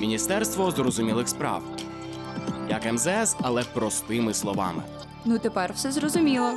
Міністерство зрозумілих справ. Як МЗС, але простими словами. Ну тепер все зрозуміло.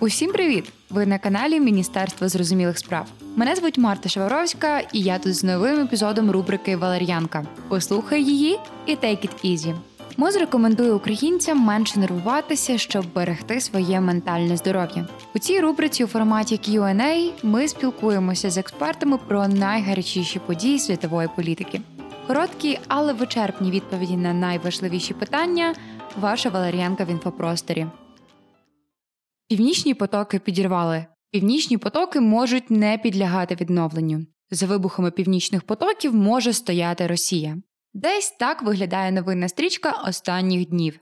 Усім привіт! Ви на каналі Міністерства зрозумілих справ. Мене звуть Марта Шаваровська, і я тут з новим епізодом рубрики Валер'янка. Послухай її і take it easy. Моз рекомендує українцям менше нервуватися, щоб берегти своє ментальне здоров'я. У цій рубриці у форматі Q&A ми спілкуємося з експертами про найгарячіші події світової політики. Короткі, але вичерпні відповіді на найважливіші питання. Ваша Валеріанка в інфопросторі. Північні потоки підірвали. Північні потоки можуть не підлягати відновленню. За вибухами північних потоків може стояти Росія. Десь так виглядає новинна стрічка останніх днів.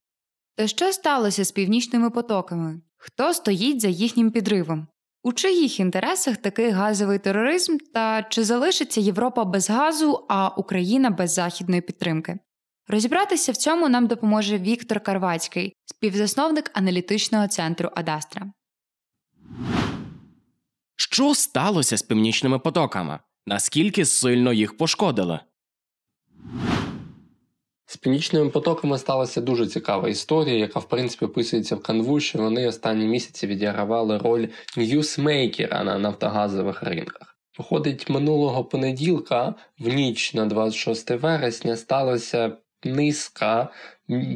То що сталося з північними потоками? Хто стоїть за їхнім підривом? У чиїх інтересах такий газовий тероризм та чи залишиться Європа без газу, а Україна без західної підтримки? Розібратися в цьому нам допоможе Віктор Карвацький, співзасновник аналітичного центру Адастра. Що сталося з північними потоками? Наскільки сильно їх пошкодили? З північними потоками сталася дуже цікава історія, яка в принципі описується в канву, що вони останні місяці відігравали роль ньюсмейкера на нафтогазових ринках. Походить минулого понеділка, в ніч на 26 вересня, сталося низка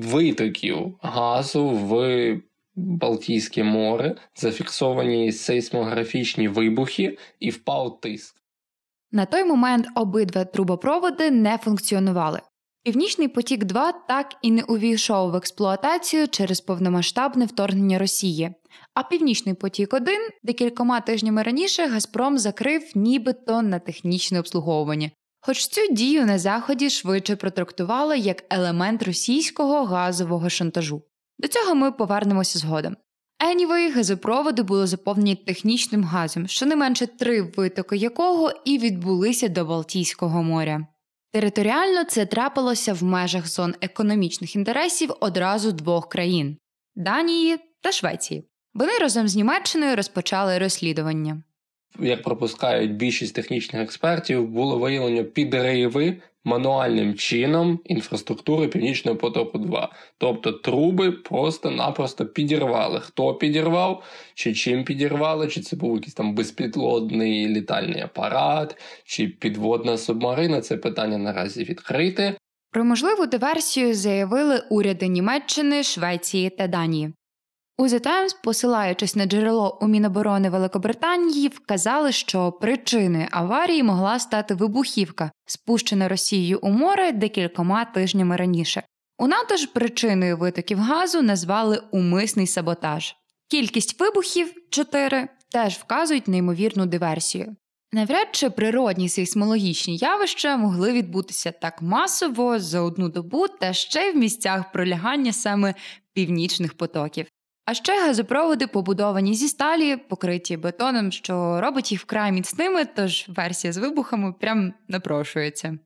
витоків газу в Балтійське море, зафіксовані сейсмографічні вибухи і впав тиск. На той момент обидва трубопроводи не функціонували. Північний потік 2 так і не увійшов в експлуатацію через повномасштабне вторгнення Росії. А Північний потік 1 декількома тижнями раніше Газпром закрив нібито на технічне обслуговування. Хоч цю дію на заході швидше протрактували як елемент російського газового шантажу. До цього ми повернемося згодом. Anyway, газопроводи були заповнені технічним газом, щонайменше три витоки якого і відбулися до Балтійського моря. Територіально це трапилося в межах зон економічних інтересів одразу двох країн Данії та Швеції. Вони разом з Німеччиною розпочали розслідування. Як пропускають більшість технічних експертів, було виявлено підриви мануальним чином інфраструктури Північного потоку 2. Тобто труби просто-напросто підірвали. Хто підірвав, чи чим підірвали, чи це був якийсь там безпілотний літальний апарат, чи підводна субмарина. Це питання наразі відкрите. Про можливу диверсію заявили уряди Німеччини, Швеції та Данії. У The Times, посилаючись на джерело у Міноборони Великобританії, вказали, що причиною аварії могла стати вибухівка, спущена Росією у море декількома тижнями раніше. У НАТО ж причиною витоків газу назвали умисний саботаж. Кількість вибухів 4 теж вказують неймовірну диверсію. Навряд чи природні сейсмологічні явища могли відбутися так масово за одну добу та ще й в місцях пролягання саме північних потоків. А ще газопроводи побудовані зі сталі, покриті бетоном, що робить їх вкрай міцними, тож версія з вибухами прям напрошується.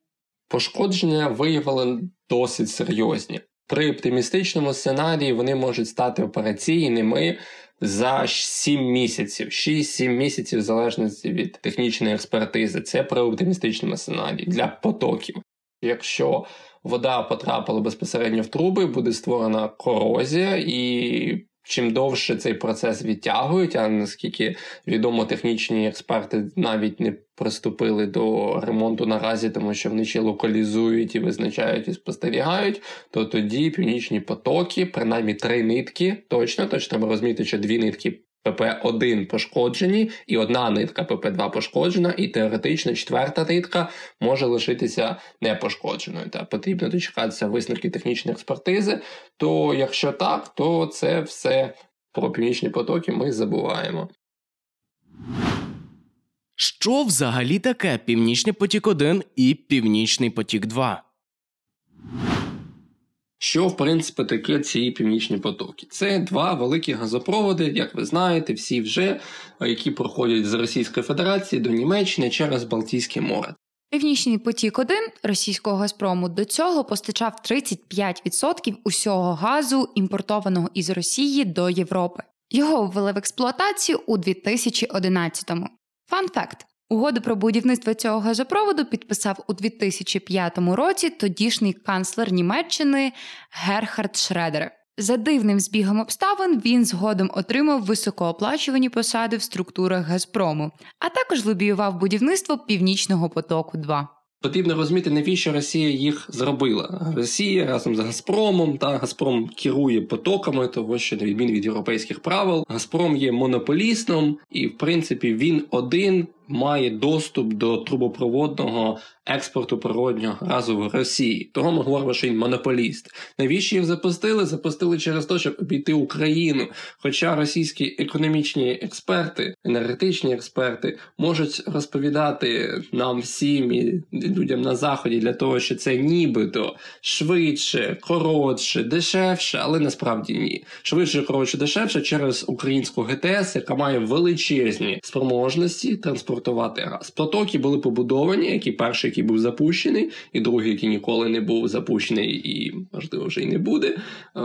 Пошкодження виявили досить серйозні. При оптимістичному сценарії вони можуть стати операційними за 7 місяців, 6-7 місяців в залежності від технічної експертизи. Це при оптимістичному сценарії для потоків. Якщо вода потрапила безпосередньо в труби, буде створена корозія і Чим довше цей процес відтягують, а наскільки відомо, технічні експерти навіть не приступили до ремонту наразі, тому що вони ще локалізують і визначають і спостерігають, то тоді північні потоки, принаймні три нитки, точно, точно треба розуміти, що дві нитки ПП1 пошкоджені, і одна нитка ПП2 пошкоджена, і теоретично четверта нитка може лишитися непошкодженою. Та потрібно дочекатися висновки технічної експертизи. То якщо так, то це все про північні потоки ми забуваємо. Що взагалі таке Північний потік 1 і Північний потік 2? Що, в принципі, таке ці північні потоки? Це два великі газопроводи, як ви знаєте, всі вже, які проходять з Російської Федерації до Німеччини через Балтійське море. Північний потік 1 російського Газпрому до цього постачав 35% усього газу, імпортованого із Росії до Європи. Його ввели в експлуатацію у 2011-му. Фан факт. Угоду про будівництво цього газопроводу підписав у 2005 році тодішній канцлер Німеччини Герхард Шредер. За дивним збігом обставин він згодом отримав високооплачувані посади в структурах Газпрому, а також лобіював будівництво Північного потоку. 2 Потрібно розуміти, навіщо Росія їх зробила. Росія разом з Газпромом та Газпром керує потоками, того що на відміну від європейських правил, Газпром є монополістом, і в принципі він один має доступ до трубопроводного експорту природнього газу в Росії. Того ми говоримо, що він монополіст. Навіщо їх запустили? Запустили через те, щоб обійти Україну. Хоча російські економічні експерти, енергетичні експерти можуть розповідати нам всім і людям на заході для того, що це нібито швидше, коротше, дешевше, але насправді ні. Швидше, коротше, дешевше через українську ГТС, яка має величезні спроможності транспорту транспортувати газ. Протоки були побудовані, які перший, який був запущений, і другий, який ніколи не був запущений, і можливо вже й не буде. Е,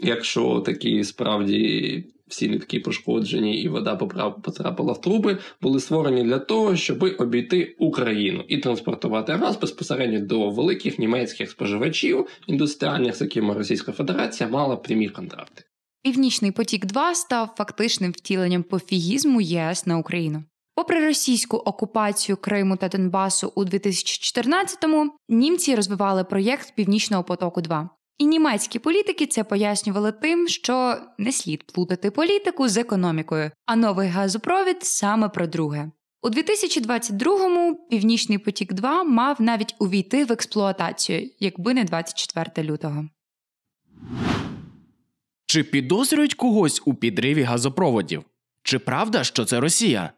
якщо такі справді всі нитки пошкоджені і вода потрапила в труби, були створені для того, щоб обійти Україну і транспортувати газ безпосередньо до великих німецьких споживачів індустріальних, з якими Російська Федерація мала прямі контракти. Північний потік 2 став фактичним втіленням пофігізму ЄС на Україну. Попри російську окупацію Криму та Донбасу у 2014-му, німці розвивали проєкт Північного потоку. 2 і німецькі політики це пояснювали тим, що не слід плутати політику з економікою, а новий газопровід саме про друге. У 2022-му Північний потік 2 мав навіть увійти в експлуатацію, якби не 24 лютого. Чи підозрюють когось у підриві газопроводів? Чи правда, що це Росія?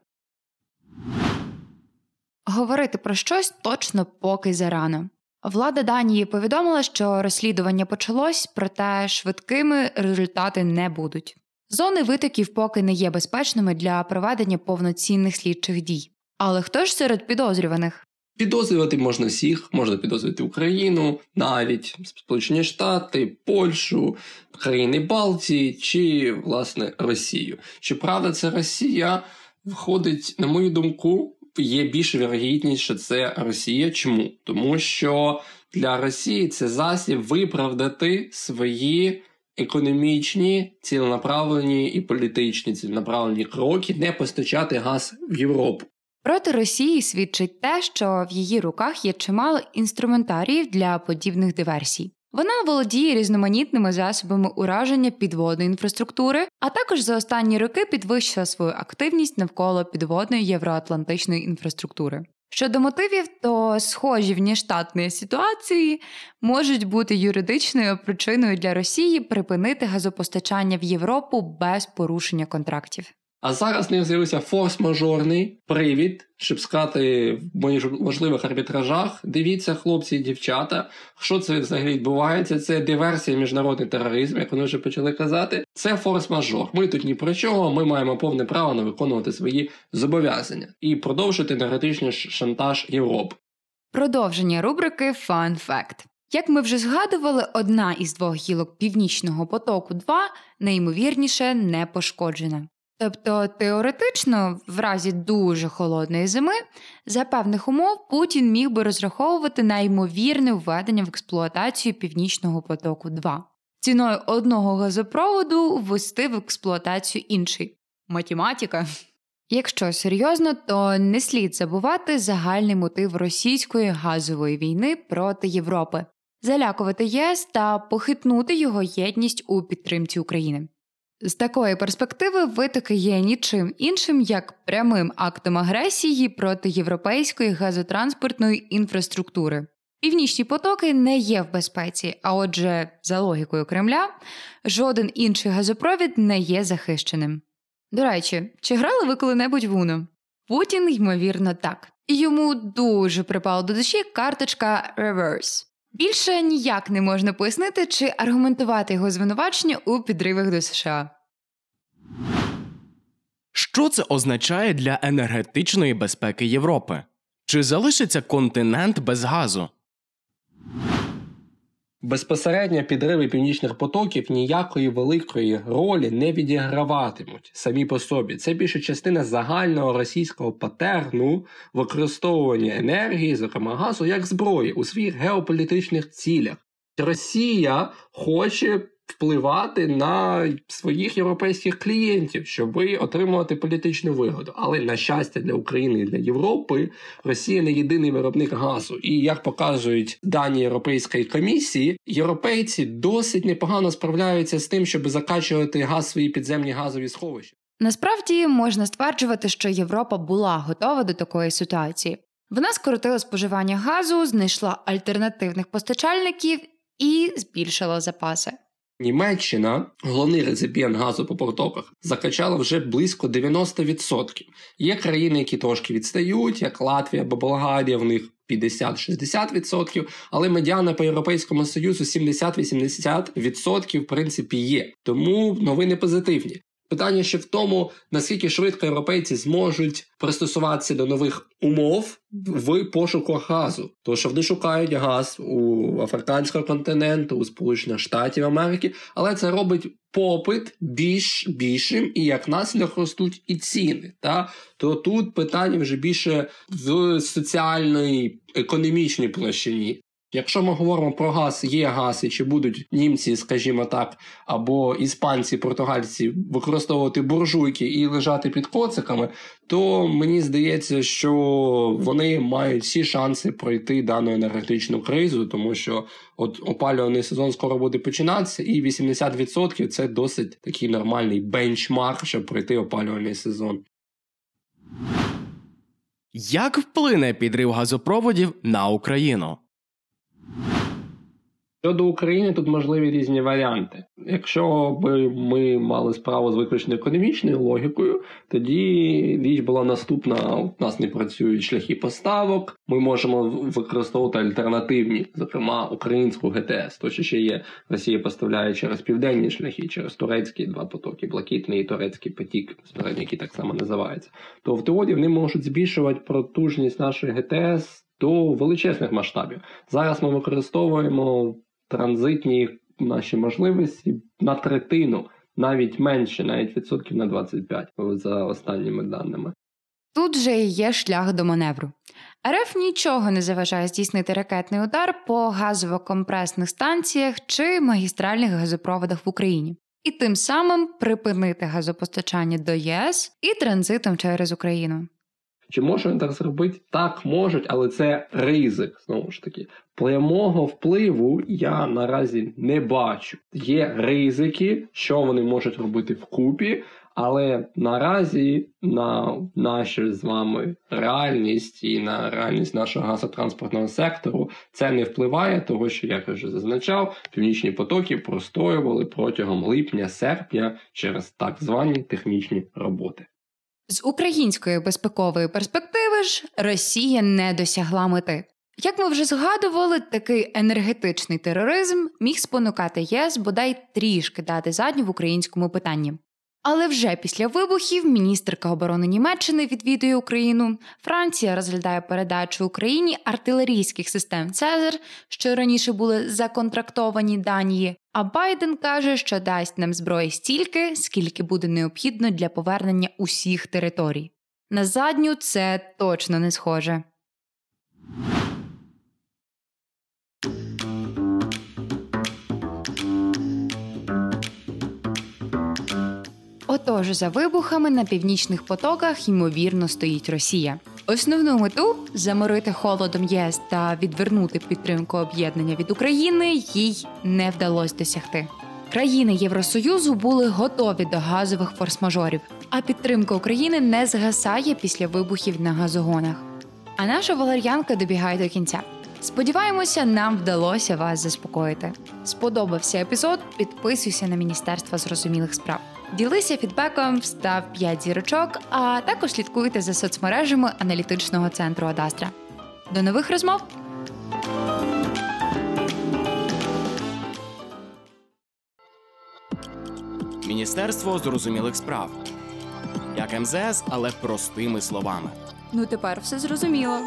Говорити про щось точно поки зарано. Влада Данії повідомила, що розслідування почалось, проте швидкими результати не будуть. Зони витоків поки не є безпечними для проведення повноцінних слідчих дій. Але хто ж серед підозрюваних? Підозрювати можна всіх, можна підозрювати Україну, навіть Сполучені Штати, Польщу, країни Балтії чи власне Росію. Чи правда це Росія? Входить, на мою думку, є більш вірогідність, що це Росія. Чому? Тому що для Росії це засіб виправдати свої економічні, ціленаправлені і політичні ціленаправлені кроки, не постачати газ в Європу. Проти Росії свідчить те, що в її руках є чимало інструментаріїв для подібних диверсій. Вона володіє різноманітними засобами ураження підводної інфраструктури, а також за останні роки підвищила свою активність навколо підводної євроатлантичної інфраструктури. Щодо мотивів, то схожі внештатні ситуації можуть бути юридичною причиною для Росії припинити газопостачання в Європу без порушення контрактів. А зараз них з'явився форс-мажорний привід, щоб сказати в можливих арбітражах. Дивіться, хлопці і дівчата, що це взагалі відбувається. Це диверсія міжнародний тероризм, як вони вже почали казати. Це форс-мажор. Ми тут ні про чого. Ми маємо повне право на виконувати свої зобов'язання і продовжити енергетичний шантаж Європи. Продовження рубрики Fun Fact. Як ми вже згадували, одна із двох гілок північного потоку 2 найімовірніше не пошкоджена. Тобто теоретично, в разі дуже холодної зими, за певних умов Путін міг би розраховувати на ймовірне введення в експлуатацію Північного потоку 2 ціною одного газопроводу ввести в експлуатацію інший. Математика. Якщо серйозно, то не слід забувати загальний мотив російської газової війни проти Європи, залякувати ЄС та похитнути його єдність у підтримці України. З такої перспективи витоки є нічим іншим як прямим актом агресії проти європейської газотранспортної інфраструктури. Північні потоки не є в безпеці, а отже, за логікою Кремля, жоден інший газопровід не є захищеним. До речі, чи грали ви коли-небудь в Уно? Путін, ймовірно, так. І йому дуже припала до душі карточка Reverse. Більше ніяк не можна пояснити чи аргументувати його звинувачення у підривах до США. Що це означає для енергетичної безпеки Європи? Чи залишиться континент без газу? Безпосередньо підриви північних потоків ніякої великої ролі не відіграватимуть самі по собі. Це більше частина загального російського патерну використовування енергії, зокрема газу, як зброї у своїх геополітичних цілях. Росія хоче впливати на своїх європейських клієнтів, щоб отримувати політичну вигоду. Але на щастя для України і для Європи Росія не єдиний виробник газу. І як показують дані Європейської комісії, європейці досить непогано справляються з тим, щоб закачувати газ свої підземні газові сховища. Насправді можна стверджувати, що Європа була готова до такої ситуації. Вона скоротила споживання газу, знайшла альтернативних постачальників і збільшила запаси. Німеччина, головний реципієнт газу по протоках, закачала вже близько 90%. Є країни, які трошки відстають, як Латвія або Болгарія, в них 50-60%, але медіана по Європейському Союзу 70-80% в принципі є. Тому новини позитивні. Питання ще в тому, наскільки швидко європейці зможуть пристосуватися до нових умов в пошуку газу. Тому що вони шукають газ у африканського континенту, у Сполучених Штатів Америки, але це робить попит більш більшим, і як наслідок ростуть і ціни. Та? То тут питання вже більше в соціальної економічній площині. Якщо ми говоримо про газ, є газ, і чи будуть німці, скажімо так, або іспанці, португальці використовувати буржуйки і лежати під коциками, то мені здається, що вони мають всі шанси пройти дану енергетичну кризу, тому що от опалюваний сезон скоро буде починатися, і 80% це досить такий нормальний бенчмарк, щоб пройти опалювальний сезон. Як вплине підрив газопроводів на Україну? Щодо України, тут можливі різні варіанти. Якщо б ми мали справу з виключно економічною логікою, тоді річ була наступна: у нас не працюють шляхи поставок. Ми можемо використовувати альтернативні, зокрема українську ГТС. То що ще є Росія поставляє через південні шляхи, через турецькі два потоки, блакитний і турецький потік, які так само називаються. То в теорії вони можуть збільшувати протужність нашої ГТС. До величезних масштабів зараз ми використовуємо транзитні наші можливості на третину, навіть менше, навіть відсотків на 25 за останніми даними. Тут же і є шлях до маневру. РФ нічого не заважає здійснити ракетний удар по газово-компресних станціях чи магістральних газопроводах в Україні, і тим самим припинити газопостачання до ЄС і транзитом через Україну. Чи може він так зробити? Так, можуть, але це ризик знову ж таки. Прямого впливу я наразі не бачу. Є ризики, що вони можуть робити вкупі, але наразі на нашу з вами реальність і на реальність нашого газотранспортного сектору це не впливає, тому що, як я вже зазначав, північні потоки простоювали протягом липня-серпня через так звані технічні роботи. З української безпекової перспективи ж Росія не досягла мети. Як ми вже згадували, такий енергетичний тероризм міг спонукати ЄС бодай трішки дати задню в українському питанні. Але вже після вибухів міністерка оборони Німеччини відвідує Україну. Франція розглядає передачу Україні артилерійських систем Цезар, що раніше були законтрактовані Данії. А Байден каже, що дасть нам зброї стільки, скільки буде необхідно для повернення усіх територій. На задню це точно не схоже. Отож, за вибухами на північних потоках ймовірно стоїть Росія. Основну мету заморити холодом ЄС та відвернути підтримку об'єднання від України їй не вдалося досягти. Країни Євросоюзу були готові до газових форс-мажорів, а підтримка України не згасає після вибухів на газогонах. А наша валер'янка добігає до кінця. Сподіваємося, нам вдалося вас заспокоїти. Сподобався епізод? Підписуйся на Міністерство зрозумілих справ. Ділися фідбеком, встав 5 зірочок, а також слідкуйте за соцмережами аналітичного центру Адастра. До нових розмов! Міністерство зрозумілих справ. Як МЗС, але простими словами. Ну тепер все зрозуміло.